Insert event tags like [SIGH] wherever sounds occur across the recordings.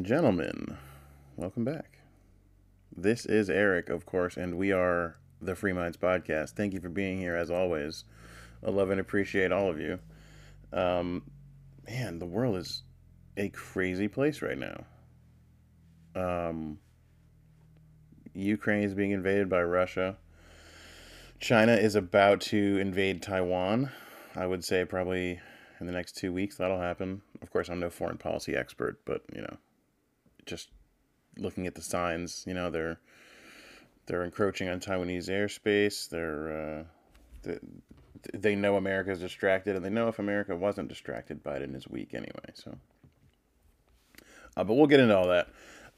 and gentlemen, welcome back. This is Eric, of course, and we are the Free Minds Podcast. Thank you for being here, as always. I love and appreciate all of you. Um, man, the world is a crazy place right now. Um, Ukraine is being invaded by Russia. China is about to invade Taiwan. I would say probably in the next two weeks that'll happen. Of course, I'm no foreign policy expert, but you know, just looking at the signs, you know, they're they're encroaching on Taiwanese airspace. They're uh, they, they know America's distracted, and they know if America wasn't distracted, Biden is weak anyway. So, uh, but we'll get into all that.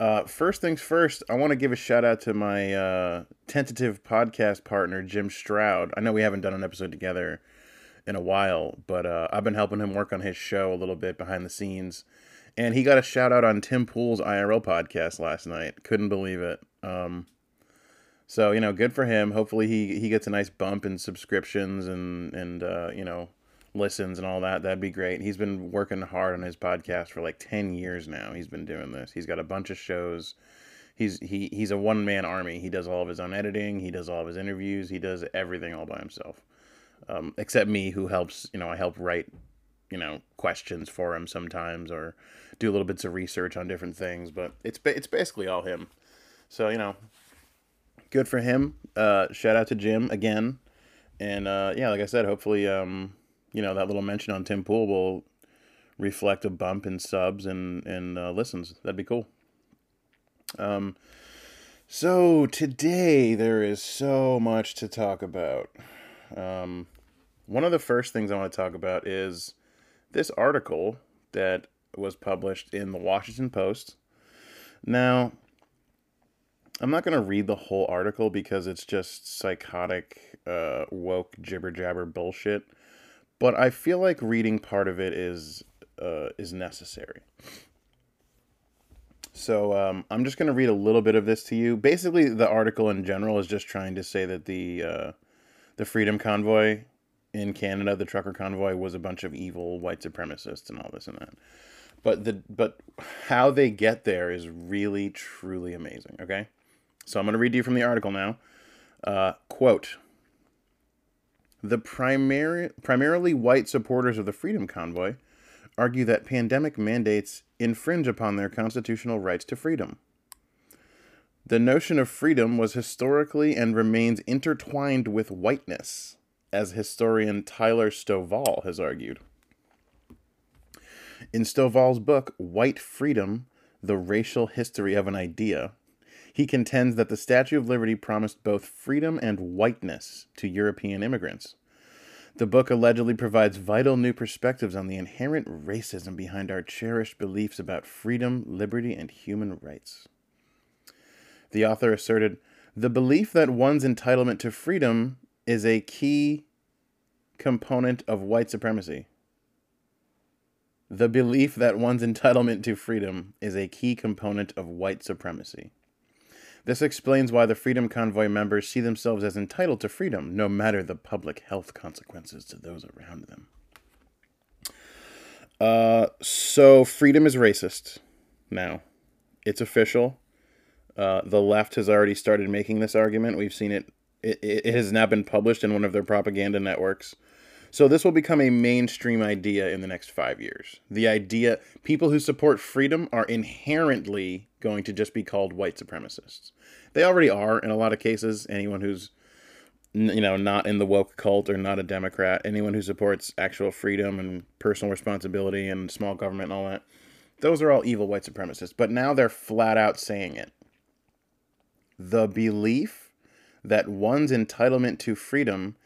Uh, first things first, I want to give a shout out to my uh, tentative podcast partner, Jim Stroud. I know we haven't done an episode together in a while, but uh, I've been helping him work on his show a little bit behind the scenes. And he got a shout out on Tim Pool's IRL podcast last night. Couldn't believe it. Um, so you know, good for him. Hopefully, he he gets a nice bump in subscriptions and and uh, you know listens and all that. That'd be great. He's been working hard on his podcast for like ten years now. He's been doing this. He's got a bunch of shows. He's he he's a one man army. He does all of his own editing. He does all of his interviews. He does everything all by himself um, except me who helps you know i help write you know questions for him sometimes or do little bits of research on different things but it's it's basically all him. So you know good for him. Uh, shout out to jim again. And uh, yeah like i said hopefully um, you know that little mention on tim pool will reflect a bump in subs and and uh, listens. That'd be cool. Um so today there is so much to talk about. Um, one of the first things I want to talk about is this article that was published in the Washington Post. Now, I'm not going to read the whole article because it's just psychotic, uh, woke, jibber jabber bullshit. But I feel like reading part of it is uh, is necessary. So um, I'm just going to read a little bit of this to you. Basically, the article in general is just trying to say that the uh, the Freedom Convoy in Canada, the trucker convoy was a bunch of evil white supremacists and all this and that. But the but how they get there is really truly amazing. Okay, so I'm going to read you from the article now. Uh, quote: The primary primarily white supporters of the Freedom Convoy argue that pandemic mandates infringe upon their constitutional rights to freedom. The notion of freedom was historically and remains intertwined with whiteness, as historian Tyler Stovall has argued. In Stovall's book, White Freedom The Racial History of an Idea, he contends that the Statue of Liberty promised both freedom and whiteness to European immigrants. The book allegedly provides vital new perspectives on the inherent racism behind our cherished beliefs about freedom, liberty, and human rights. The author asserted the belief that one's entitlement to freedom is a key component of white supremacy. The belief that one's entitlement to freedom is a key component of white supremacy. This explains why the Freedom Convoy members see themselves as entitled to freedom, no matter the public health consequences to those around them. Uh, so, freedom is racist now. It's official. Uh, the left has already started making this argument. We've seen it. It. It has now been published in one of their propaganda networks. So this will become a mainstream idea in the next five years. The idea people who support freedom are inherently going to just be called white supremacists. They already are in a lot of cases. Anyone who's you know not in the woke cult or not a Democrat, anyone who supports actual freedom and personal responsibility and small government and all that, those are all evil white supremacists. But now they're flat out saying it the belief that one's entitlement to freedom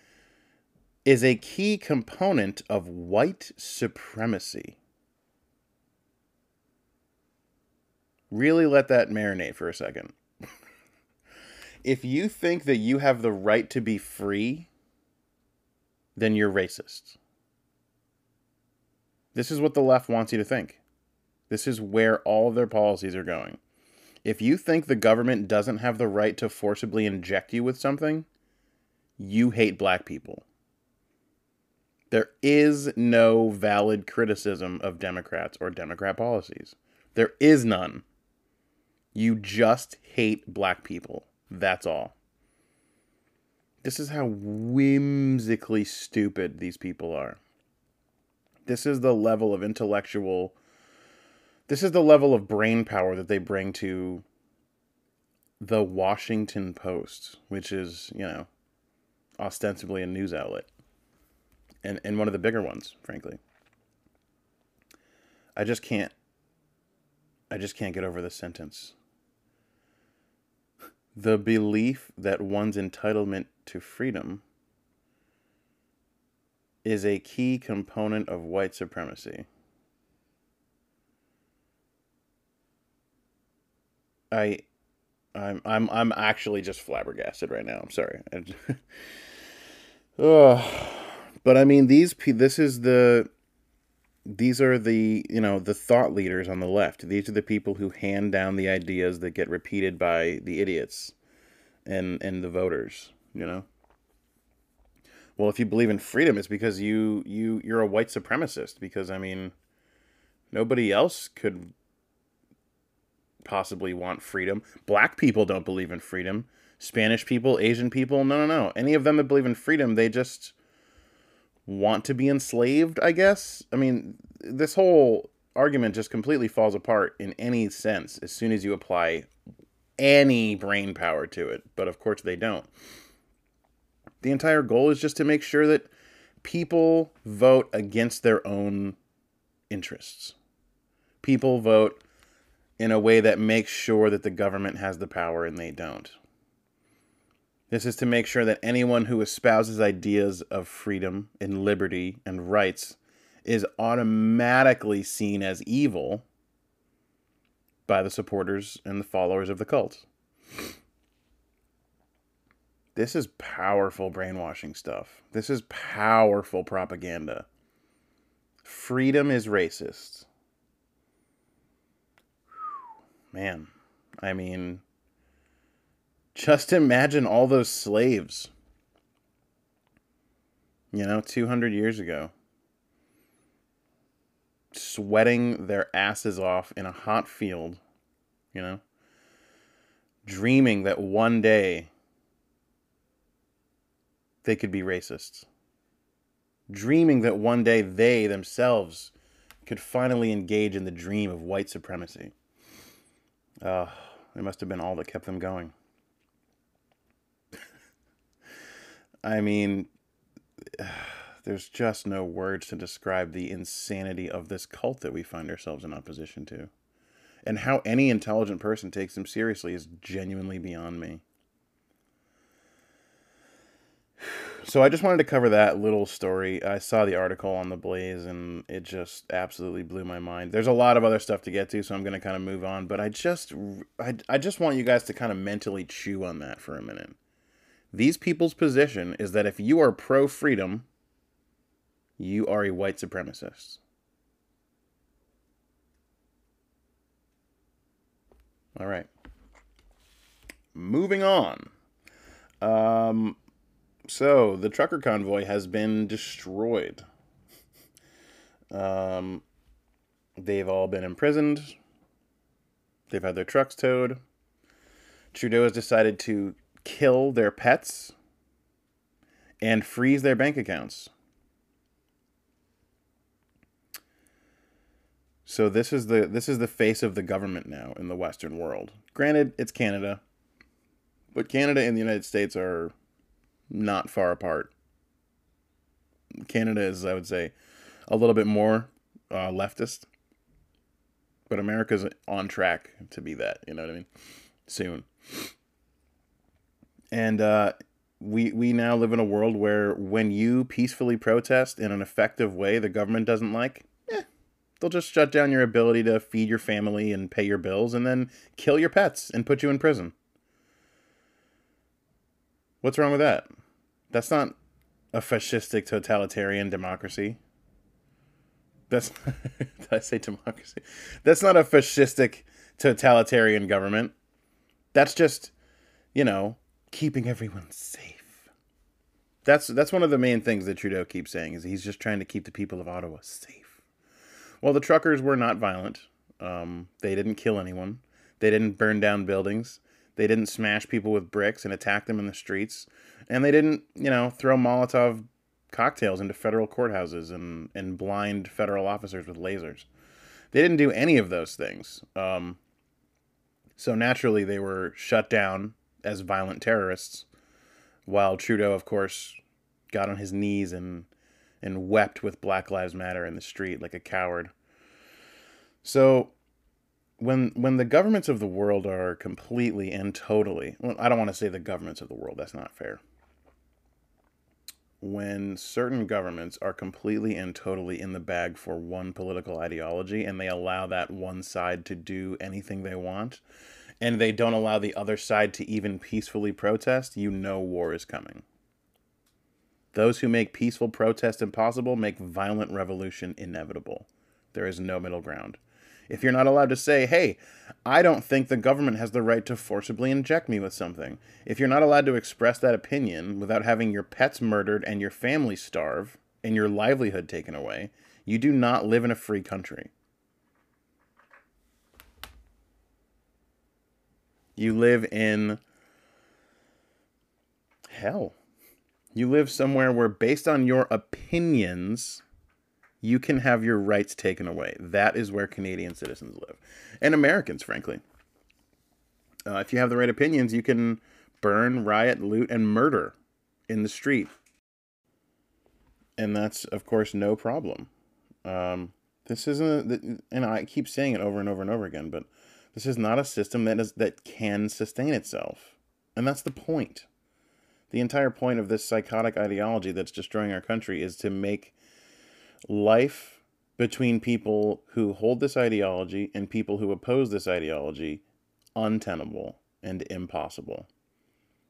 is a key component of white supremacy. Really let that marinate for a second. [LAUGHS] if you think that you have the right to be free, then you're racist. This is what the left wants you to think. This is where all of their policies are going. If you think the government doesn't have the right to forcibly inject you with something, you hate black people. There is no valid criticism of Democrats or Democrat policies. There is none. You just hate black people. That's all. This is how whimsically stupid these people are. This is the level of intellectual this is the level of brain power that they bring to the Washington Post, which is, you know, ostensibly a news outlet. And and one of the bigger ones, frankly. I just can't I just can't get over this sentence. The belief that one's entitlement to freedom is a key component of white supremacy. I I'm I'm I'm actually just flabbergasted right now. I'm sorry. [LAUGHS] [SIGHS] but I mean these this is the these are the you know the thought leaders on the left these are the people who hand down the ideas that get repeated by the idiots and and the voters you know well if you believe in freedom it's because you you you're a white supremacist because i mean nobody else could possibly want freedom black people don't believe in freedom spanish people asian people no no no any of them that believe in freedom they just want to be enslaved, I guess. I mean, this whole argument just completely falls apart in any sense as soon as you apply any brain power to it. But of course, they don't. The entire goal is just to make sure that people vote against their own interests. People vote in a way that makes sure that the government has the power and they don't. This is to make sure that anyone who espouses ideas of freedom and liberty and rights is automatically seen as evil by the supporters and the followers of the cult. This is powerful brainwashing stuff. This is powerful propaganda. Freedom is racist. Man, I mean, just imagine all those slaves. You know, 200 years ago. Sweating their asses off in a hot field, you know, dreaming that one day they could be racists. Dreaming that one day they themselves could finally engage in the dream of white supremacy. Uh, it must have been all that kept them going. [LAUGHS] I mean, [SIGHS] there's just no words to describe the insanity of this cult that we find ourselves in opposition to. And how any intelligent person takes them seriously is genuinely beyond me. So I just wanted to cover that little story. I saw the article on the Blaze and it just absolutely blew my mind. There's a lot of other stuff to get to, so I'm going to kind of move on, but I just I, I just want you guys to kind of mentally chew on that for a minute. These people's position is that if you are pro freedom, you are a white supremacist. All right. Moving on. Um, so the trucker convoy has been destroyed. Um, they've all been imprisoned. They've had their trucks towed. Trudeau has decided to kill their pets and freeze their bank accounts. So this is the this is the face of the government now in the western world. Granted, it's Canada, but Canada and the United States are not far apart. Canada is, I would say, a little bit more uh, leftist, but America's on track to be that. You know what I mean? Soon and uh, we we now live in a world where when you peacefully protest in an effective way the government doesn't like, eh, they'll just shut down your ability to feed your family and pay your bills, and then kill your pets and put you in prison. What's wrong with that? That's not a fascistic totalitarian democracy. That's [LAUGHS] did I say democracy? That's not a fascistic totalitarian government. That's just, you know, keeping everyone safe. That's that's one of the main things that Trudeau keeps saying is he's just trying to keep the people of Ottawa safe. Well, the truckers were not violent. Um, they didn't kill anyone. They didn't burn down buildings. They didn't smash people with bricks and attack them in the streets. And they didn't, you know, throw Molotov cocktails into federal courthouses and, and blind federal officers with lasers. They didn't do any of those things. Um, so naturally, they were shut down as violent terrorists, while Trudeau, of course, got on his knees and and wept with Black Lives Matter in the street like a coward. So when when the governments of the world are completely and totally well, I don't want to say the governments of the world, that's not fair. When certain governments are completely and totally in the bag for one political ideology and they allow that one side to do anything they want and they don't allow the other side to even peacefully protest, you know war is coming. Those who make peaceful protest impossible make violent revolution inevitable. There is no middle ground. If you're not allowed to say, hey, I don't think the government has the right to forcibly inject me with something, if you're not allowed to express that opinion without having your pets murdered and your family starve and your livelihood taken away, you do not live in a free country. You live in hell. You live somewhere where, based on your opinions, you can have your rights taken away. That is where Canadian citizens live. And Americans, frankly. Uh, if you have the right opinions, you can burn, riot, loot, and murder in the street. And that's, of course, no problem. Um, this isn't, and I keep saying it over and over and over again, but this is not a system that is that can sustain itself. And that's the point. The entire point of this psychotic ideology that's destroying our country is to make life between people who hold this ideology and people who oppose this ideology untenable and impossible.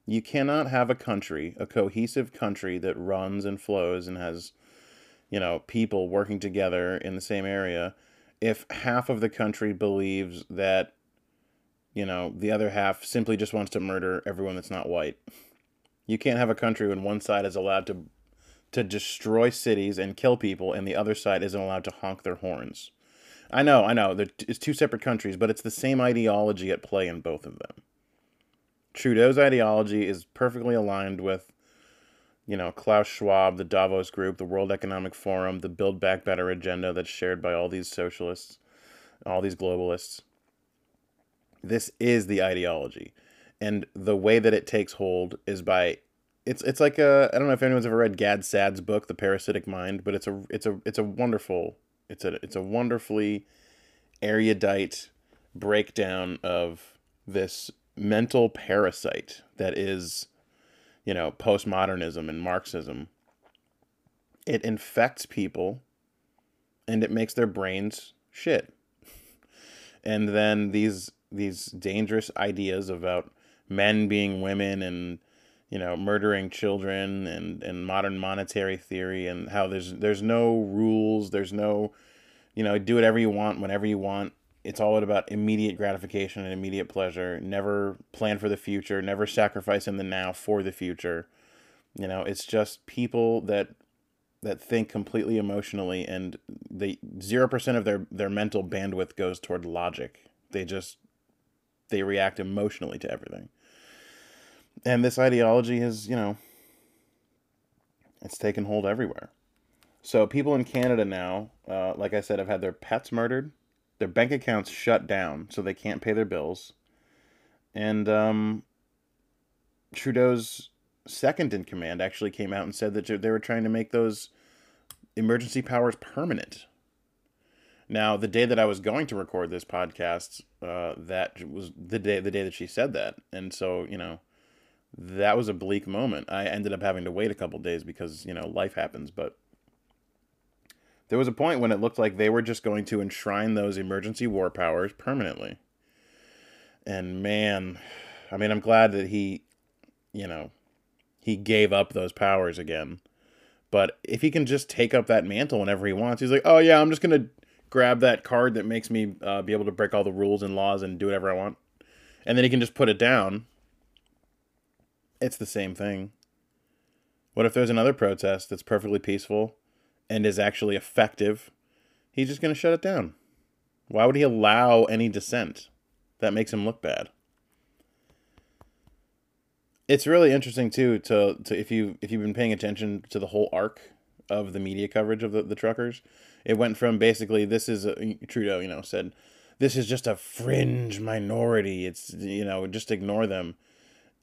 You cannot have a country, a cohesive country that runs and flows and has, you know, people working together in the same area if half of the country believes that, you know, the other half simply just wants to murder everyone that's not white. You can't have a country when one side is allowed to to destroy cities and kill people, and the other side isn't allowed to honk their horns. I know, I know, it's two separate countries, but it's the same ideology at play in both of them. Trudeau's ideology is perfectly aligned with, you know, Klaus Schwab, the Davos Group, the World Economic Forum, the Build Back Better agenda that's shared by all these socialists, all these globalists. This is the ideology. And the way that it takes hold is by it's it's like a I don't know if anyone's ever read Gad Saad's book, The Parasitic Mind, but it's a it's a it's a wonderful it's a it's a wonderfully erudite breakdown of this mental parasite that is, you know, postmodernism and Marxism. It infects people and it makes their brains shit. [LAUGHS] And then these these dangerous ideas about men being women and you know, murdering children and, and modern monetary theory and how there's there's no rules, there's no, you know, do whatever you want whenever you want. It's all about immediate gratification and immediate pleasure. Never plan for the future, never sacrifice in the now for the future. You know, it's just people that that think completely emotionally and they 0% of their their mental bandwidth goes toward logic. They just they react emotionally to everything and this ideology has, you know, it's taken hold everywhere. So people in Canada now, uh, like I said, have had their pets murdered, their bank accounts shut down, so they can't pay their bills, and um, Trudeau's second in command actually came out and said that they were trying to make those emergency powers permanent. Now, the day that I was going to record this podcast, uh, that was the day the day that she said that, and so you know, that was a bleak moment. I ended up having to wait a couple days because, you know, life happens, but there was a point when it looked like they were just going to enshrine those emergency war powers permanently. And man, I mean, I'm glad that he, you know, he gave up those powers again. But if he can just take up that mantle whenever he wants, he's like, oh, yeah, I'm just going to grab that card that makes me uh, be able to break all the rules and laws and do whatever I want. And then he can just put it down it's the same thing. What if there's another protest that's perfectly peaceful and is actually effective? He's just going to shut it down. Why would he allow any dissent? that makes him look bad. It's really interesting too to, to if you if you've been paying attention to the whole arc of the media coverage of the, the truckers. It went from basically this is a, Trudeau, you know, said this is just a fringe minority. It's you know just ignore them,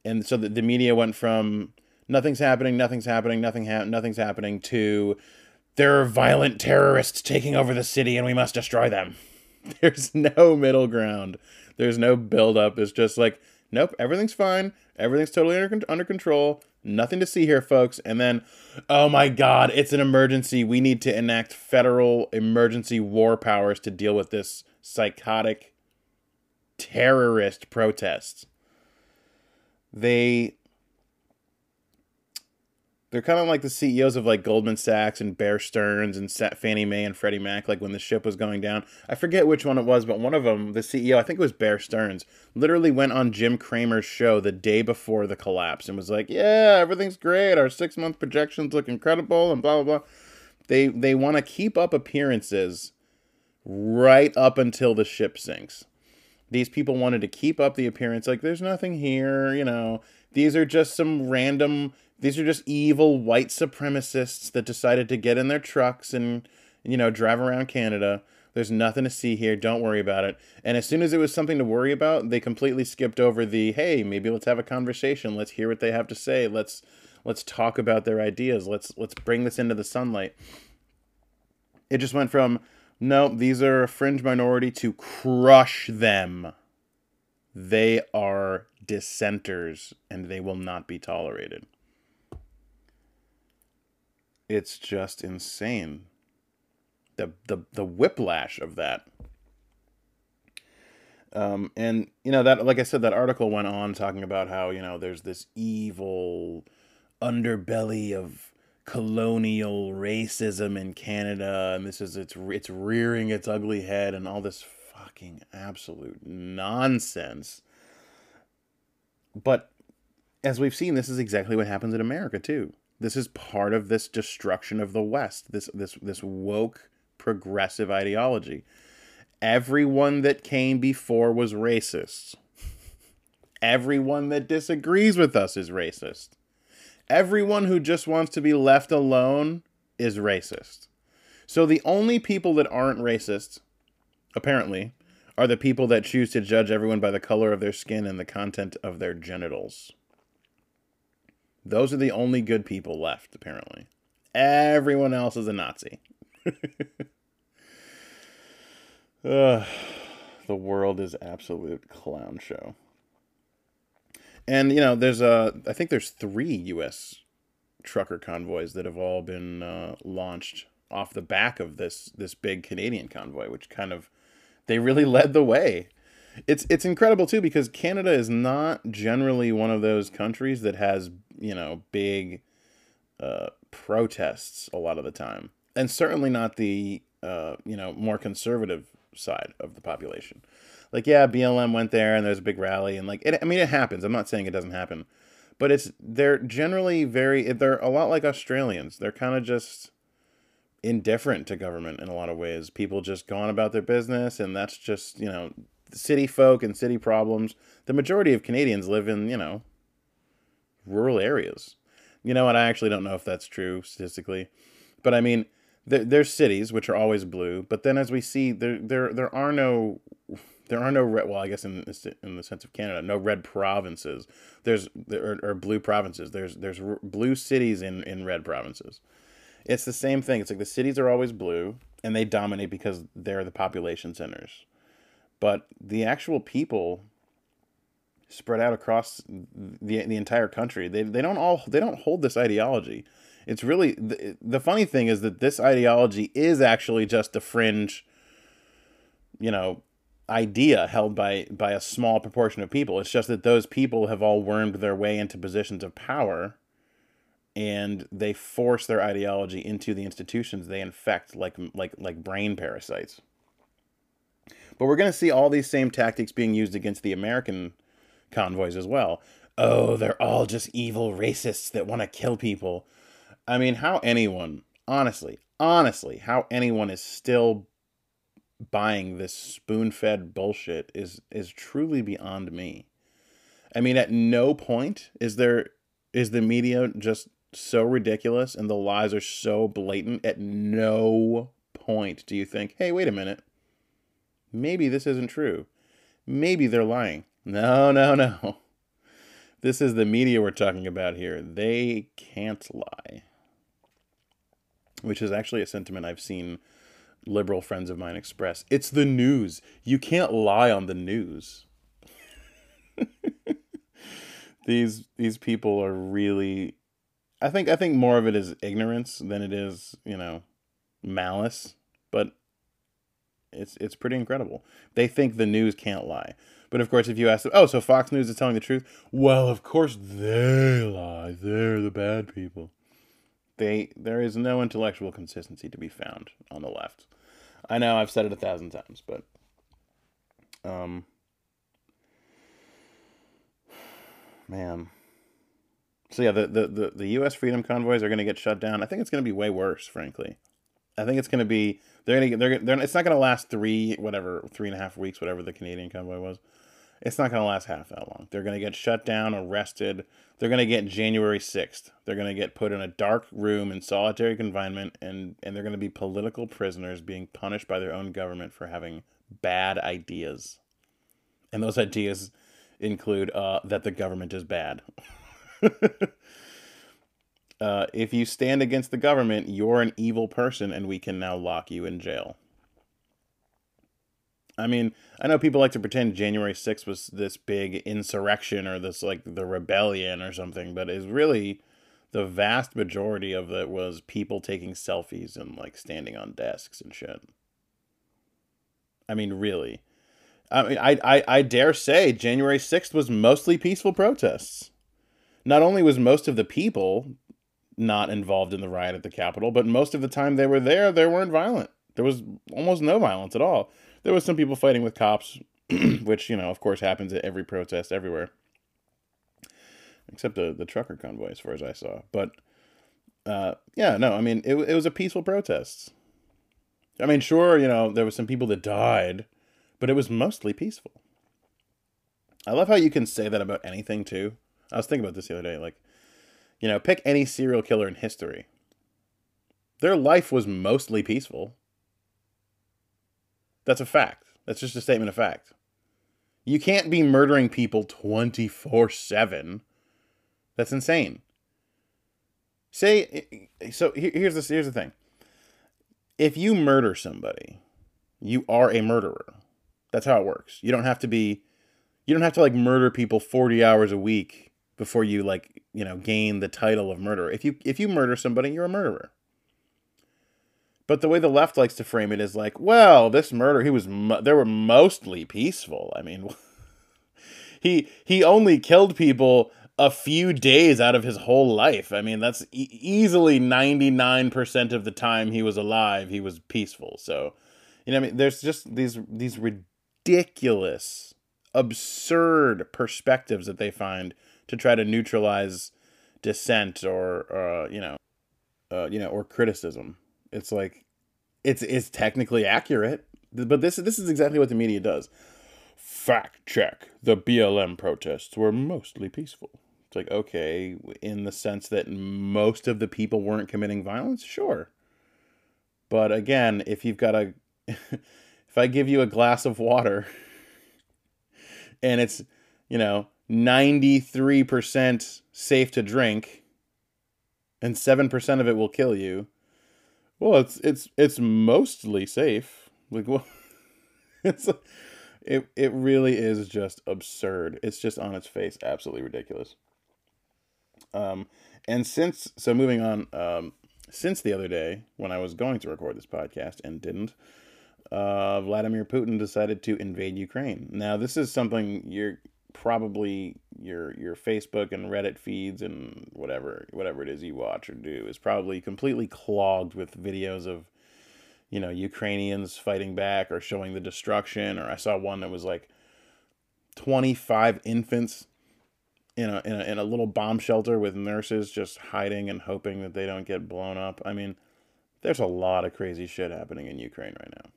and so the, the media went from nothing's happening, nothing's happening, nothing ha- nothing's happening to there are violent terrorists taking over the city and we must destroy them. [LAUGHS] There's no middle ground. There's no build up. It's just like nope, everything's fine. Everything's totally under, under control. Nothing to see here, folks. And then, oh my God, it's an emergency. We need to enact federal emergency war powers to deal with this psychotic terrorist protests. They they're kind of like the CEOs of like Goldman Sachs and Bear Stearns and Fannie Mae and Freddie Mac, like when the ship was going down. I forget which one it was, but one of them, the CEO, I think it was Bear Stearns, literally went on Jim Cramer's show the day before the collapse and was like, "Yeah, everything's great. Our six month projections look incredible," and blah blah blah. They they want to keep up appearances right up until the ship sinks. These people wanted to keep up the appearance like there's nothing here, you know. These are just some random these are just evil white supremacists that decided to get in their trucks and, you know, drive around Canada. There's nothing to see here. Don't worry about it. And as soon as it was something to worry about, they completely skipped over the, hey, maybe let's have a conversation. Let's hear what they have to say. Let's let's talk about their ideas. Let's let's bring this into the sunlight. It just went from no, these are a fringe minority to crush them. They are dissenters and they will not be tolerated it's just insane. The the the whiplash of that. Um, and you know that like I said, that article went on talking about how you know there's this evil underbelly of colonial racism in Canada, and this is it's it's rearing its ugly head, and all this fucking absolute nonsense. But as we've seen, this is exactly what happens in America too. This is part of this destruction of the West, this this this woke progressive ideology. Everyone that came before was racist. [LAUGHS] Everyone that disagrees with us is racist. Everyone who just wants to be left alone is racist. So the only people that aren't racist, apparently, are the people that choose to judge everyone by the color of their skin and the content of their genitals. Those are the only good people left, apparently. Everyone else is a Nazi. [LAUGHS] uh, the world is absolute clown show. And you know, there's a I think there's three U.S. trucker convoys that have all been uh, launched off the back of this this big Canadian convoy, which kind of they really [LAUGHS] led the way it's it's incredible too because Canada is not generally one of those countries that has you know big uh, protests a lot of the time, and certainly not the uh, you know more conservative side of the population. Like yeah, BLM went there and there's a big rally and like it, I mean it happens. I'm not saying it doesn't happen, but it's they're generally very they're a lot like Australians. They're kind of just indifferent to government in a lot of ways. People just go on about their business, and that's just you know city folk and city problems. The majority of Canadians live in, you know, rural areas. You know, and I actually don't know if that's true statistically, but I mean, there, there's cities which are always blue, but then as we see, there there there are no there are no red. Well, I guess in in the sense of Canada, no red provinces. There's there are, blue provinces. There's there's blue cities in in red provinces. It's the same thing. It's like the cities are always blue, and they dominate because they're the population centers but the actual people spread out across the the entire country they, they don't all they don't hold this ideology it's really the, the funny thing is that this ideology is actually just a fringe you know idea held by by a small proportion of people it's just that those people have all wormed their way into positions of power and they force their ideology into the institutions they infect like like like brain parasites but we're going to see all these same tactics being used against the American convoys as well. Oh, they're all just evil racists that want to kill people. I mean, how anyone, honestly, honestly, how anyone is still buying this spoon-fed bullshit is is truly beyond me. I mean, at no point is there is the media just so ridiculous and the lies are so blatant. At no point do you think, "Hey, wait a minute. Maybe this isn't true. Maybe they're lying." No, no, no. This is the media we're talking about here. They can't lie. Which is actually a sentiment I've seen liberal friends of mine express. It's the news. You can't lie on the news. [LAUGHS] these these people are really I think I think more of it is ignorance than it is, you know, malice, but it's it's pretty incredible. They think the news can't lie. But of course, if you ask them, oh, so Fox News is telling the truth? Well, of course they lie. They're the bad people. They there is no intellectual consistency to be found on the left. I know I've said it a thousand times, but um, man. So yeah, the, the, the, the U.S. Freedom Convoys are going to get shut down. I think it's going to be way worse, frankly. I think it's going to be they're going to they're, they're it's not going to last three whatever three and a half weeks whatever the Canadian convoy was it's not going to last half that long. They're going to get shut down, arrested. They're going to get January 6th. They're going to get put in a dark room in solitary confinement, and, and they're going to be political prisoners being punished by their own government for having bad ideas. And those ideas include uh, that the government is bad. [LAUGHS] uh, if you stand against the government, you're an evil person, and we can now lock you in jail. I mean, I know people like to pretend January 6th was this big insurrection or this like the rebellion or something, but it's really the vast majority of it was people taking selfies and like standing on desks and shit. I mean, really. I mean, I, I, I dare say January 6th was mostly peaceful protests. Not only was most of the people not involved in the riot at the Capitol, but most of the time they were there, they weren't violent. There was almost no violence at all there was some people fighting with cops, [CLEARS THROAT] which you know, of course, happens at every protest everywhere, except the the trucker convoy, as far as I saw. But uh, yeah, no, I mean, it it was a peaceful protest. I mean, sure, you know, there was some people that died, but it was mostly peaceful. I love how you can say that about anything too. I was thinking about this the other day, like, you know, pick any serial killer in history. Their life was mostly peaceful. That's a fact. That's just a statement of fact. You can't be murdering people 24 7. That's insane. Say, so here's the, here's the thing. If you murder somebody, you are a murderer. That's how it works. You don't have to be, you don't have to like murder people 40 hours a week before you like, you know, gain the title of murderer. If you, if you murder somebody, you're a murderer. But the way the left likes to frame it is like, well, this murder, he was, mo- they were mostly peaceful. I mean, [LAUGHS] he he only killed people a few days out of his whole life. I mean, that's e- easily 99% of the time he was alive, he was peaceful. So, you know, I mean, there's just these these ridiculous, absurd perspectives that they find to try to neutralize dissent or, uh, you know, uh, you know, or criticism. It's like it's it's technically accurate, but this this is exactly what the media does. Fact check: the BLM protests were mostly peaceful. It's like okay, in the sense that most of the people weren't committing violence, sure. But again, if you've got a, [LAUGHS] if I give you a glass of water, [LAUGHS] and it's you know ninety three percent safe to drink, and seven percent of it will kill you well, it's it's it's mostly safe. Like well, [LAUGHS] it's it it really is just absurd. It's just on its face absolutely ridiculous. Um and since so moving on um since the other day when I was going to record this podcast and didn't uh, Vladimir Putin decided to invade Ukraine. Now, this is something you're probably your your Facebook and Reddit feeds and whatever whatever it is you watch or do is probably completely clogged with videos of you know Ukrainians fighting back or showing the destruction or I saw one that was like 25 infants in a, in a in a little bomb shelter with nurses just hiding and hoping that they don't get blown up. I mean, there's a lot of crazy shit happening in Ukraine right now.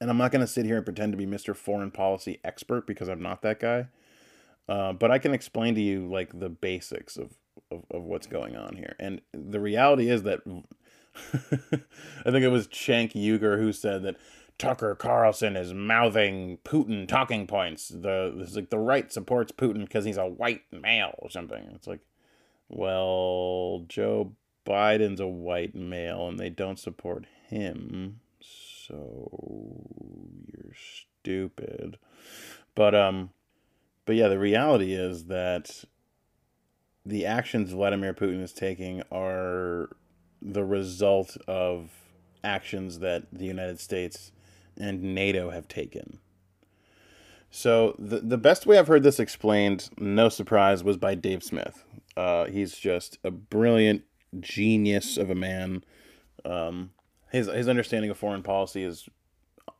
And I'm not going to sit here and pretend to be Mr. Foreign Policy expert because I'm not that guy. Uh, but I can explain to you like the basics of, of, of what's going on here. And the reality is that [LAUGHS] I think it was Cenk Uygur who said that Tucker Carlson is mouthing Putin talking points. The it's like the right supports Putin because he's a white male or something. It's like, well, Joe Biden's a white male and they don't support him, so you're stupid. But um, but yeah, the reality is that the actions Vladimir Putin is taking are the result of actions that the United States and NATO have taken. So the the best way I've heard this explained, no surprise, was by Dave Smith. Uh, he's just a brilliant genius of a man. Um, his his understanding of foreign policy is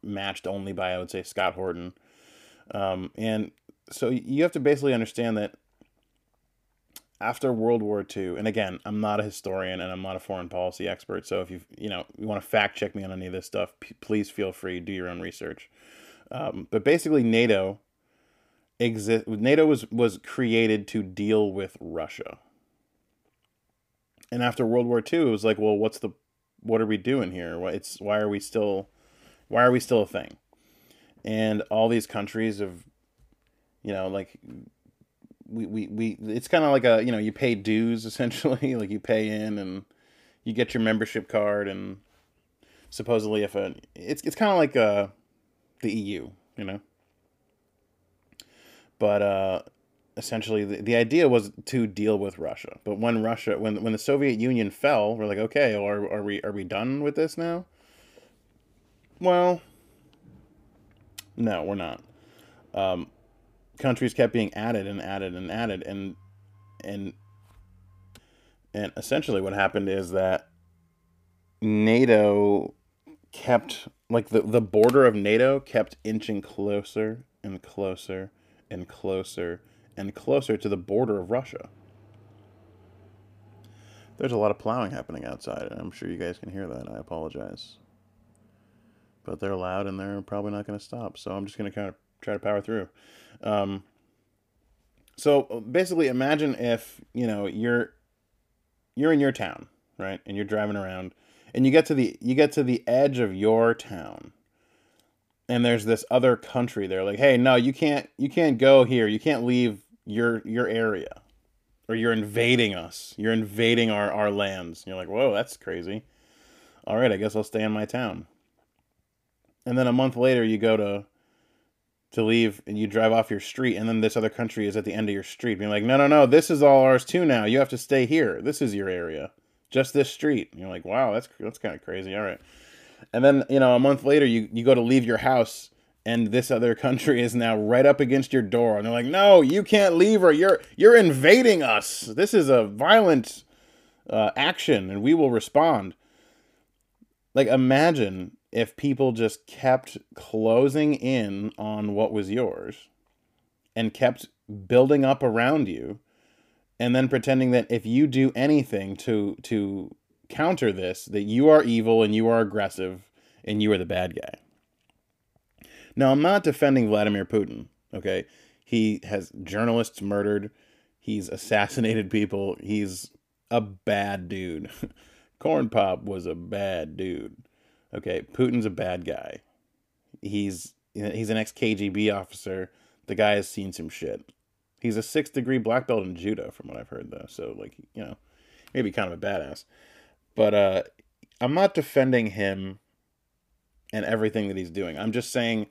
matched only by I would say Scott Horton. Um, and so you have to basically understand that after World War II, and again, I'm not a historian and I'm not a foreign policy expert, so if you you know you want to fact check me on any of this stuff, p- please feel free do your own research. Um, but basically, NATO exist. NATO was was created to deal with Russia. And after World War II, it was like, well, what's the, what are we doing here? Why it's why are we still, why are we still a thing? And all these countries have, you know, like we, we, we it's kind of like a you know you pay dues [LAUGHS] essentially like you pay in and you get your membership card and supposedly if a it's it's kind of like uh the EU you know but uh essentially the, the idea was to deal with Russia. But when Russia when when the Soviet Union fell we're like okay are, are we are we done with this now? Well no we're not. Um countries kept being added and added and added and and and essentially what happened is that NATO kept like the the border of NATO kept inching closer and closer and closer and closer to the border of Russia. There's a lot of plowing happening outside, and I'm sure you guys can hear that. I apologize. But they're loud and they're probably not going to stop, so I'm just going to kind of try to power through. Um, so basically, imagine if you know you're you're in your town, right, and you're driving around, and you get to the you get to the edge of your town, and there's this other country there, like, hey, no, you can't you can't go here, you can't leave your your area, or you're invading us, you're invading our our lands. And you're like, whoa, that's crazy. All right, I guess I'll stay in my town. And then a month later, you go to to leave and you drive off your street and then this other country is at the end of your street being like no no no this is all ours too now. You have to stay here. This is your area. Just this street. And you're like wow that's that's kind of crazy. All right. And then you know a month later you you go to leave your house and this other country is now right up against your door. And they're like no you can't leave or you're you're invading us. This is a violent uh, action and we will respond. Like imagine if people just kept closing in on what was yours and kept building up around you and then pretending that if you do anything to to counter this that you are evil and you are aggressive and you are the bad guy. Now I'm not defending Vladimir Putin, okay? He has journalists murdered, he's assassinated people, he's a bad dude. [LAUGHS] Corn Pop was a bad dude. Okay, Putin's a bad guy. He's he's an ex KGB officer. The guy has seen some shit. He's a sixth degree black belt in judo, from what I've heard, though. So, like, you know, maybe kind of a badass. But uh, I'm not defending him and everything that he's doing. I'm just saying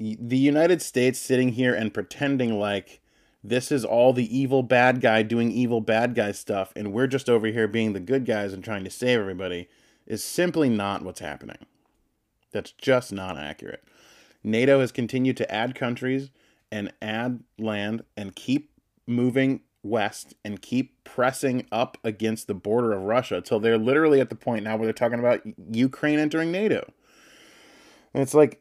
the United States sitting here and pretending like this is all the evil bad guy doing evil bad guy stuff, and we're just over here being the good guys and trying to save everybody is simply not what's happening. That's just not accurate. NATO has continued to add countries and add land and keep moving west and keep pressing up against the border of Russia until they're literally at the point now where they're talking about Ukraine entering NATO. And it's like,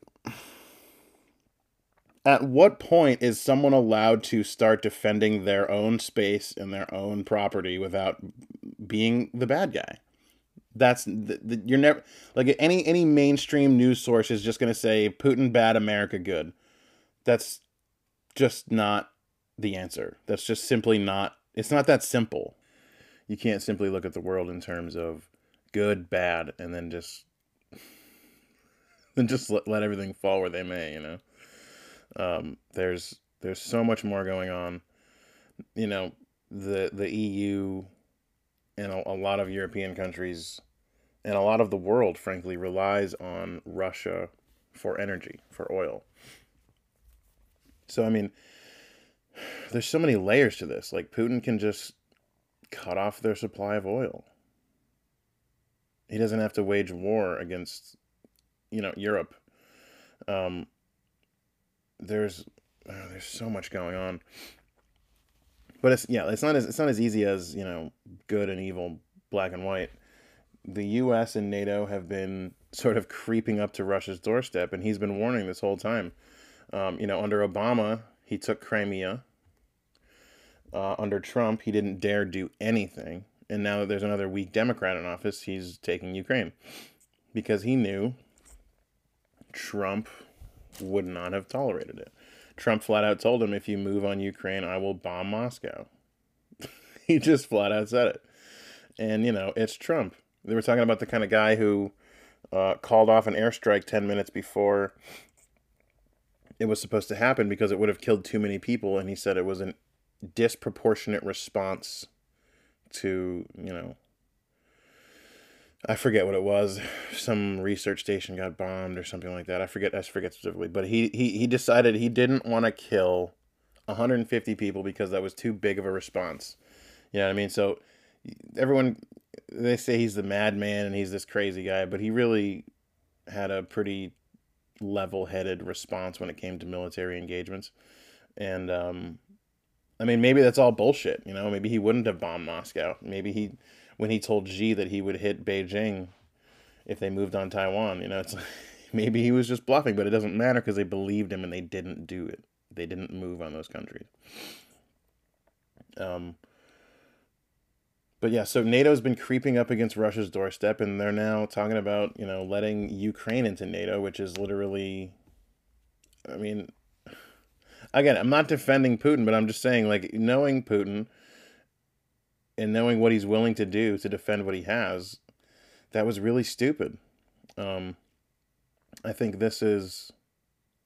at what point is someone allowed to start defending their own space and their own property without being the bad guy? That's the, the, you're never like any any mainstream news source is just going to say Putin bad, America good. That's just not the answer. That's just simply not. It's not that simple. You can't simply look at the world in terms of good, bad, and then just [LAUGHS] then just let, let everything fall where they may. You know, um, there's there's so much more going on. You know, the the EU and a, a lot of European countries and a lot of the world, frankly, relies on Russia for energy, for oil. So, I mean, there's so many layers to this. Like, Putin can just cut off their supply of oil. He doesn't have to wage war against, you know, Europe. Um, there's oh, there's so much going on but it's yeah, it's not as it's not as easy as you know good and evil, black and white. The U.S. and NATO have been sort of creeping up to Russia's doorstep, and he's been warning this whole time. Um, you know, under Obama, he took Crimea. Uh, under Trump, he didn't dare do anything, and now that there's another weak Democrat in office, he's taking Ukraine because he knew Trump would not have tolerated it. Trump flat out told him, if you move on Ukraine, I will bomb Moscow. [LAUGHS] he just flat out said it. And, you know, it's Trump. They were talking about the kind of guy who uh, called off an airstrike 10 minutes before it was supposed to happen because it would have killed too many people. And he said it was a disproportionate response to, you know, I forget what it was. Some research station got bombed or something like that. I forget. I forget specifically. But he he he decided he didn't want to kill 150 people because that was too big of a response. You know what I mean? So everyone they say he's the madman and he's this crazy guy, but he really had a pretty level-headed response when it came to military engagements. And um, I mean, maybe that's all bullshit. You know, maybe he wouldn't have bombed Moscow. Maybe he when he told Xi that he would hit Beijing if they moved on Taiwan. You know, it's [LAUGHS] maybe he was just bluffing, but it doesn't matter because they believed him and they didn't do it. They didn't move on those countries. Um, but yeah, so NATO's been creeping up against Russia's doorstep, and they're now talking about you know letting Ukraine into NATO, which is literally, I mean, again, I'm not defending Putin, but I'm just saying like knowing Putin and knowing what he's willing to do to defend what he has, that was really stupid. Um, I think this is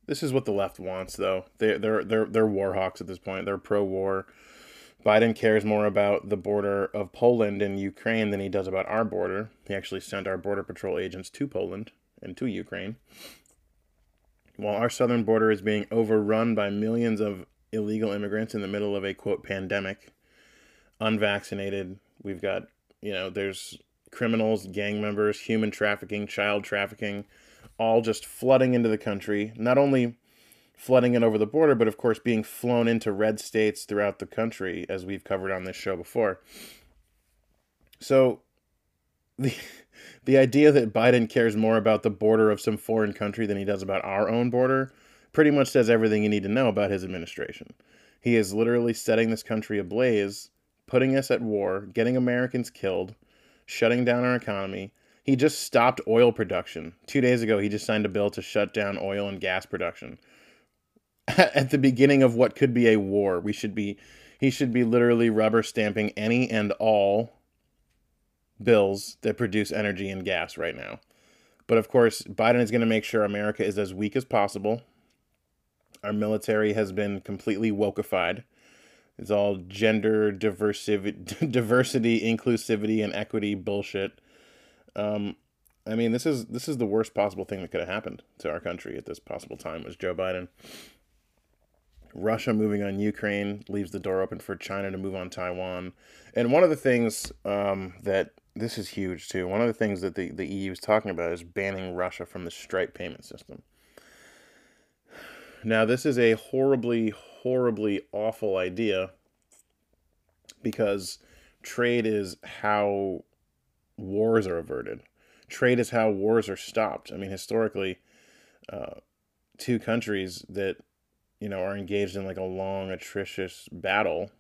this is what the left wants, though. They they're they're they're war hawks at this point. They're pro-war. Biden cares more about the border of Poland and Ukraine than he does about our border. He actually sent our border patrol agents to Poland and to Ukraine. While our southern border is being overrun by millions of illegal immigrants in the middle of a quote pandemic, unvaccinated. We've got, you know, there's criminals, gang members, human trafficking, child trafficking, all just flooding into the country. Not only flooding it over the border, but of course being flown into red states throughout the country, as we've covered on this show before. So, the [LAUGHS] the idea that Biden cares more about the border of some foreign country than he does about our own border pretty much says everything you need to know about his administration. He is literally setting this country ablaze putting us at war, getting Americans killed, shutting down our economy. He just stopped oil production. Two days ago, he just signed a bill to shut down oil and gas production. [LAUGHS] At the beginning of what could be a war, we should be, he should be literally rubber stamping any and all bills that produce energy and gas right now. But of course, Biden is going to make sure America is as weak as possible. Our military has been completely wokeified. It's all gender diversity, [LAUGHS] diversity, inclusivity, and equity bullshit. Um, I mean, this is this is the worst possible thing that could have happened to our country at this possible time was Joe Biden. Russia moving on Ukraine leaves the door open for China to move on Taiwan. And one of the things um, that this is huge too. One of the things that the, the EU is talking about is banning Russia from the Stripe payment system. Now, this is a horribly, horribly awful idea because trade is how wars are averted. Trade is how wars are stopped. I mean, historically, uh, two countries that you know are engaged in like a long, atrocious battle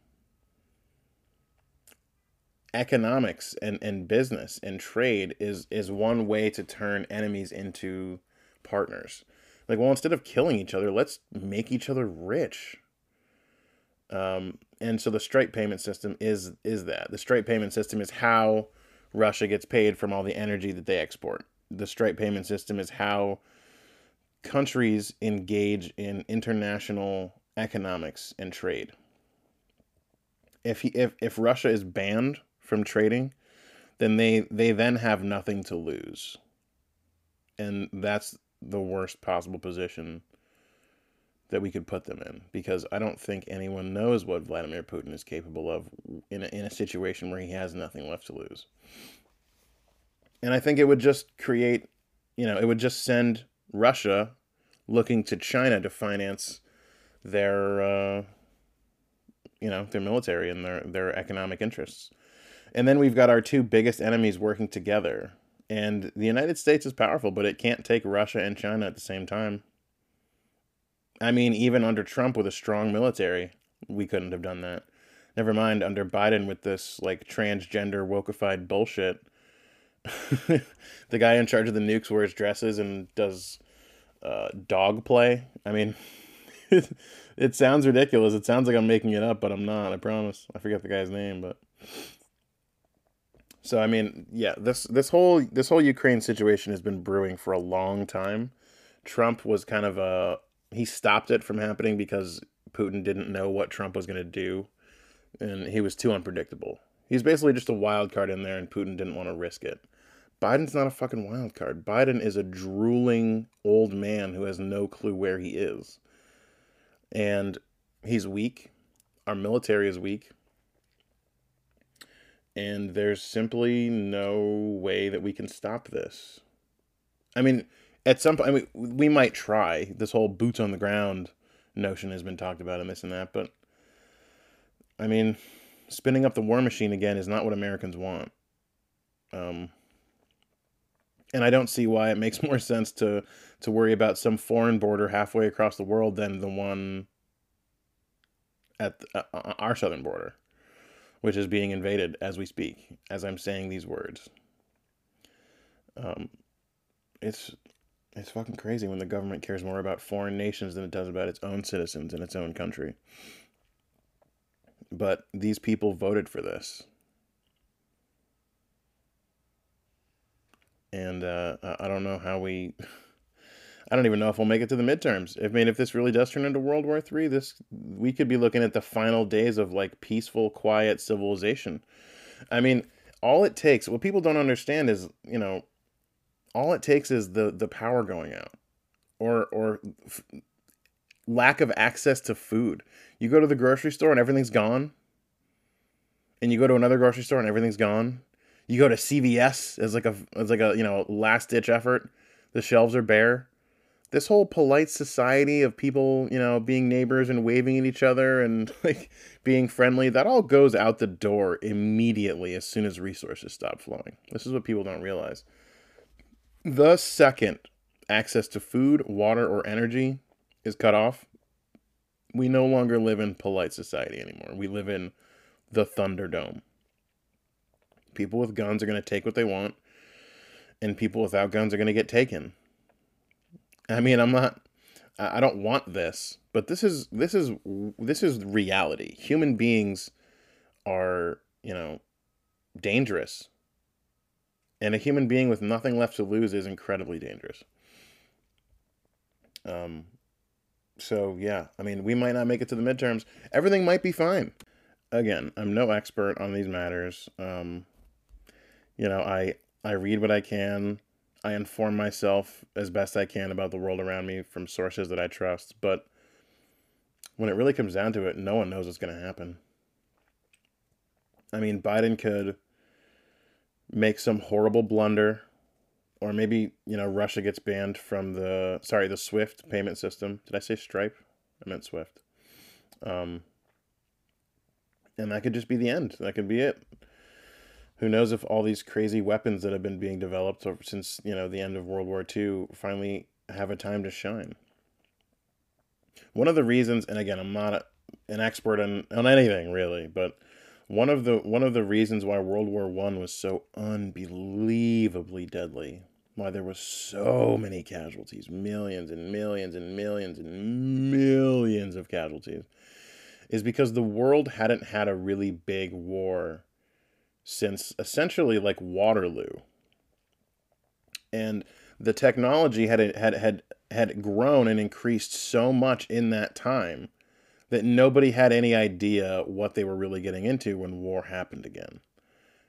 economics and, and business and trade is is one way to turn enemies into partners. Like, well, instead of killing each other, let's make each other rich. Um, and so the Stripe payment system is is that the Stripe payment system is how Russia gets paid from all the energy that they export. The Stripe payment system is how countries engage in international economics and trade. If he, if if Russia is banned from trading, then they they then have nothing to lose. And that's the worst possible position that we could put them in because I don't think anyone knows what Vladimir Putin is capable of in a, in a situation where he has nothing left to lose. And I think it would just create, you know, it would just send Russia looking to China to finance their, uh, you know, their military and their their economic interests. And then we've got our two biggest enemies working together. And the United States is powerful, but it can't take Russia and China at the same time. I mean, even under Trump with a strong military, we couldn't have done that. Never mind under Biden with this like transgender wokeified bullshit. [LAUGHS] the guy in charge of the nukes wears dresses and does uh, dog play. I mean, [LAUGHS] it sounds ridiculous. It sounds like I'm making it up, but I'm not. I promise. I forget the guy's name, but so I mean, yeah, this this whole this whole Ukraine situation has been brewing for a long time. Trump was kind of a he stopped it from happening because Putin didn't know what Trump was going to do and he was too unpredictable. He's basically just a wild card in there and Putin didn't want to risk it. Biden's not a fucking wild card. Biden is a drooling old man who has no clue where he is. And he's weak. Our military is weak and there's simply no way that we can stop this. I mean, at some point, I mean, we might try. This whole boots on the ground notion has been talked about and this and that, but I mean, spinning up the war machine again is not what Americans want. Um, and I don't see why it makes [LAUGHS] more sense to to worry about some foreign border halfway across the world than the one at the, uh, our southern border which is being invaded as we speak, as I'm saying these words. Um, it's it's fucking crazy when the government cares more about foreign nations than it does about its own citizens in its own country. But these people voted for this. And uh, I don't know how we [LAUGHS] I don't even know if we'll make it to the midterms. I mean, if this really does turn into World War Three, this we could be looking at the final days of like peaceful, quiet civilization. I mean, all it takes, what people don't understand is, you know, all it takes is the the power going out, or or f- lack of access to food. You go to the grocery store and everything's gone. And you go to another grocery store and everything's gone. You go to CVS as like a as like a you know last ditch effort. The shelves are bare this whole polite society of people, you know, being neighbors and waving at each other and [LAUGHS] like being friendly, that all goes out the door immediately as soon as resources stop flowing. This is what people don't realize. The second access to food, water, or energy is cut off, we no longer live in polite society anymore. We live in the Thunderdome. People with guns are going to take what they want, and people without guns are going to get taken I mean, I'm not I don't want this, but this is this is this is reality. Human beings are, you know, dangerous. And a human being with nothing left to lose is incredibly dangerous. Um so yeah, I mean, we might not make it to the midterms. Everything might be fine. Again, I'm no expert on these matters. Um you know, I I read what I can. I inform myself as best I can about the world around me from sources that I trust, but when it really comes down to it, no one knows what's going to happen. I mean, Biden could make some horrible blunder, or maybe, you know, Russia gets banned from the, sorry, the SWIFT payment system. Did I say Stripe? I meant SWIFT. Um, and that could just be the end. That could be it who knows if all these crazy weapons that have been being developed since you know the end of World War II finally have a time to shine. One of the reasons, and again, I'm not an expert on, on anything really, but one of the one of the reasons why World War One was so unbelievably deadly, why there were so many casualties, millions and millions and millions and millions of casualties, is because the world hadn't had a really big war since essentially like Waterloo. And the technology had had had had grown and increased so much in that time that nobody had any idea what they were really getting into when war happened again.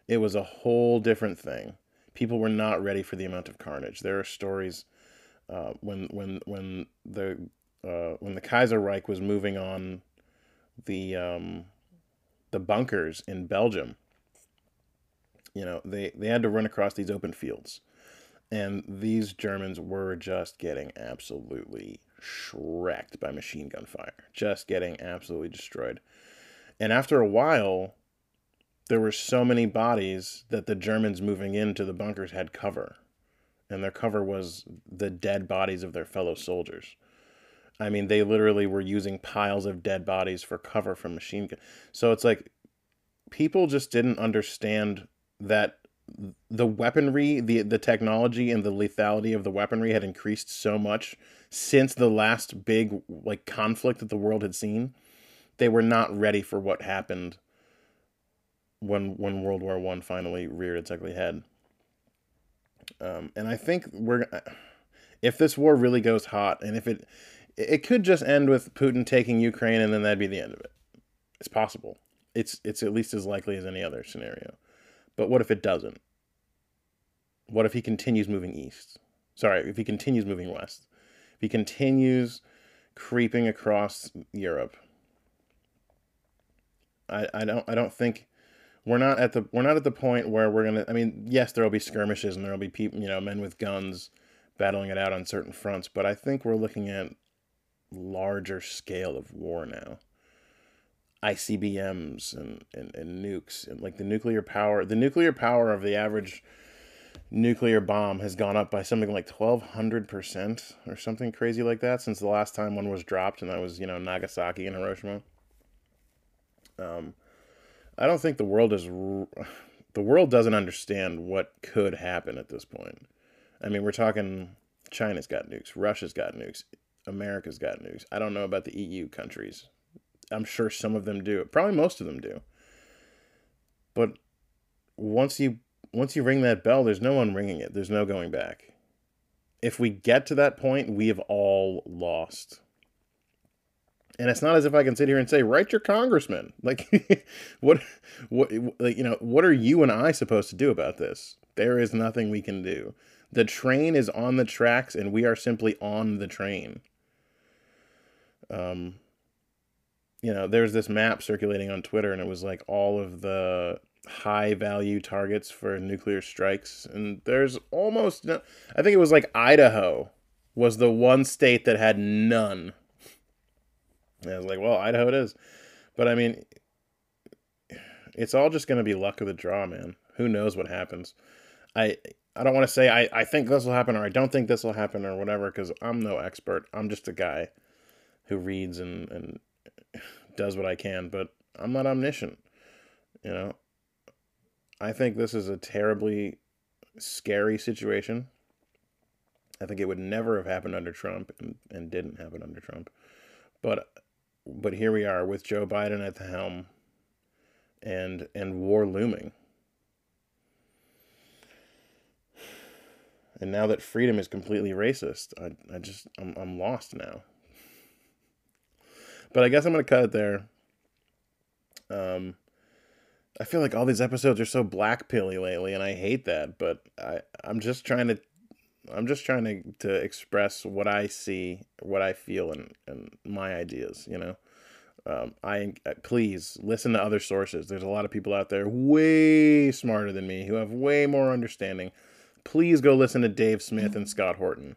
It was a whole different thing. People were not ready for the amount of carnage. There are stories uh, when when when the uh, when the Kaiserreich was moving on the um, the bunkers in Belgium. You know, they, they had to run across these open fields and these Germans were just getting absolutely shreked by machine gun fire, just getting absolutely destroyed. And after a while, there were so many bodies that the Germans moving into the bunkers had cover. And their cover was the dead bodies of their fellow soldiers. I mean, they literally were using piles of dead bodies for cover from machine gun. So it's like people just didn't understand that the weaponry, the the technology and the lethality of the weaponry had increased so much since the last big like conflict that the world had seen. They were not ready for what happened when when World War One finally reared its ugly head. Um, and I think we're if this war really goes hot, and if it it could just end with Putin taking Ukraine, and then that'd be the end of it. It's possible. It's it's at least as likely as any other scenario. But what if it doesn't? What if he continues moving east? Sorry, if he continues moving west. He continues creeping across Europe. I, I don't I don't think we're not at the we're not at the point where we're gonna I mean, yes, there'll be skirmishes and there'll be people you know, men with guns battling it out on certain fronts, but I think we're looking at larger scale of war now. ICBMs and, and, and nukes and like the nuclear power the nuclear power of the average nuclear bomb has gone up by something like 1200% or something crazy like that since the last time one was dropped and that was you know Nagasaki and Hiroshima um, I don't think the world is the world doesn't understand what could happen at this point I mean we're talking China's got nukes Russia's got nukes America's got nukes I don't know about the EU countries I'm sure some of them do. Probably most of them do. But once you once you ring that bell, there's no one ringing it. There's no going back. If we get to that point, we have all lost. And it's not as if I can sit here and say, "Write your congressman." [LAUGHS] Like, what, what, like, you know, what are you and I supposed to do about this? There is nothing we can do. The train is on the tracks, and we are simply on the train. Um, you know, there's this map circulating on Twitter, and it was like all of the high value targets for nuclear strikes. And there's almost no, I think it was like Idaho was the one state that had none. And I was like, well, Idaho it is. But I mean, it's all just going to be luck of the draw, man. Who knows what happens? I I don't want to say I, I think this will happen or I don't think this will happen or whatever because I'm no expert. I'm just a guy who reads and, and does what I can, but I'm not omniscient. You know, I think this is a terribly scary situation. I think it would never have happened under Trump and, and didn't happen under Trump. But but here we are with Joe Biden at the helm and and war looming. And now that freedom is completely racist, I, I just I'm I'm lost now. But I guess I'm gonna cut it there. Um, I feel like all these episodes are so black pilly lately, and I hate that. But I I'm just trying to I'm just trying to to express what I see, what I feel, and and my ideas. You know. Um, I uh, please listen to other sources. There's a lot of people out there way smarter than me who have way more understanding. Please go listen to Dave Smith and Scott Horton.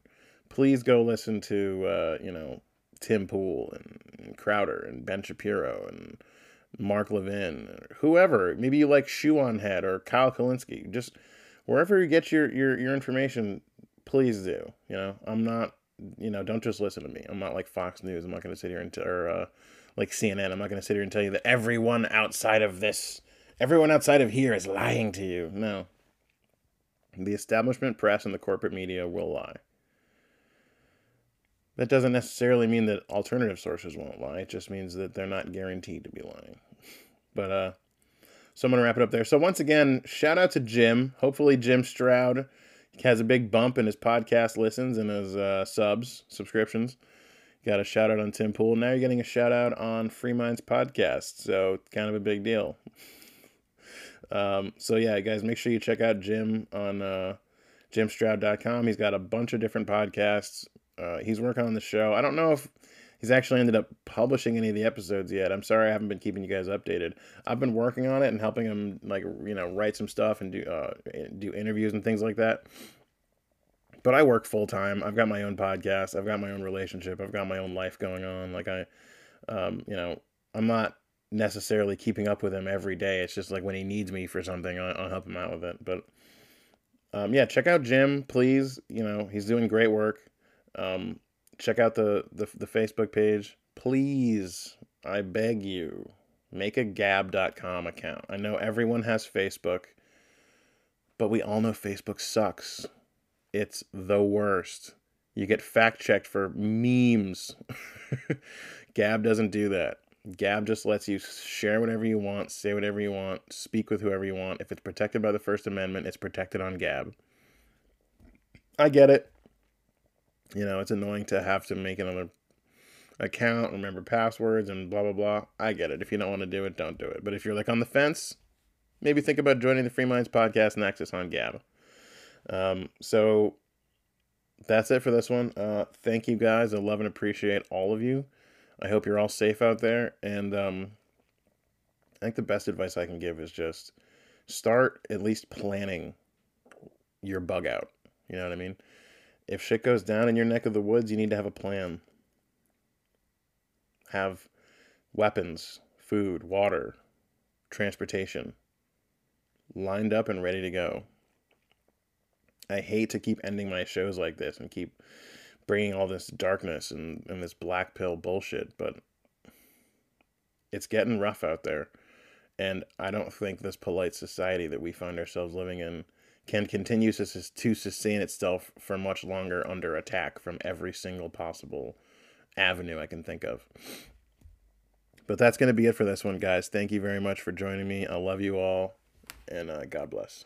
Please go listen to uh, you know Tim Pool and, and Crowder and Ben Shapiro and Mark Levin, or whoever. Maybe you like Shoe on Head or Kyle Kulinski. Just wherever you get your, your, your information, please do. You know, I'm not, you know, don't just listen to me. I'm not like Fox News. I'm not going to sit here and, t- or uh, like CNN. I'm not going to sit here and tell you that everyone outside of this everyone outside of here is lying to you. No. The establishment press and the corporate media will lie. That doesn't necessarily mean that alternative sources won't lie. It just means that they're not guaranteed to be lying. [LAUGHS] But uh so I'm gonna wrap it up there. So once again, shout out to Jim. Hopefully Jim Stroud has a big bump in his podcast listens and his uh, subs, subscriptions. Got a shout out on Tim Pool. Now you're getting a shout out on Free Minds podcast. So kind of a big deal. [LAUGHS] Um, so yeah, guys, make sure you check out Jim on uh, jimstroud.com. He's got a bunch of different podcasts. Uh, he's working on the show. I don't know if he's actually ended up publishing any of the episodes yet. I'm sorry I haven't been keeping you guys updated. I've been working on it and helping him like you know write some stuff and do uh, do interviews and things like that. But I work full time. I've got my own podcast. I've got my own relationship. I've got my own life going on. Like I, um, you know, I'm not necessarily keeping up with him every day. It's just like when he needs me for something, I'll, I'll help him out with it. But um, yeah, check out Jim, please. You know, he's doing great work. Um, check out the, the the Facebook page. Please, I beg you, make a gab.com account. I know everyone has Facebook, but we all know Facebook sucks. It's the worst. You get fact checked for memes. [LAUGHS] Gab doesn't do that. Gab just lets you share whatever you want, say whatever you want, speak with whoever you want. If it's protected by the First Amendment, it's protected on Gab. I get it you know, it's annoying to have to make another account, remember passwords, and blah, blah, blah. I get it. If you don't want to do it, don't do it. But if you're like on the fence, maybe think about joining the Free Minds Podcast Nexus on Gab. Um, so that's it for this one. Uh, thank you guys. I love and appreciate all of you. I hope you're all safe out there. And um, I think the best advice I can give is just start at least planning your bug out. You know what I mean? If shit goes down in your neck of the woods, you need to have a plan. Have weapons, food, water, transportation lined up and ready to go. I hate to keep ending my shows like this and keep bringing all this darkness and, and this black pill bullshit, but it's getting rough out there. And I don't think this polite society that we find ourselves living in can continue to, sustain itself for much longer under attack from every single possible avenue I can think of. But that's going to be it for this one, guys. Thank you very much for joining me. I love you all, and uh, God bless.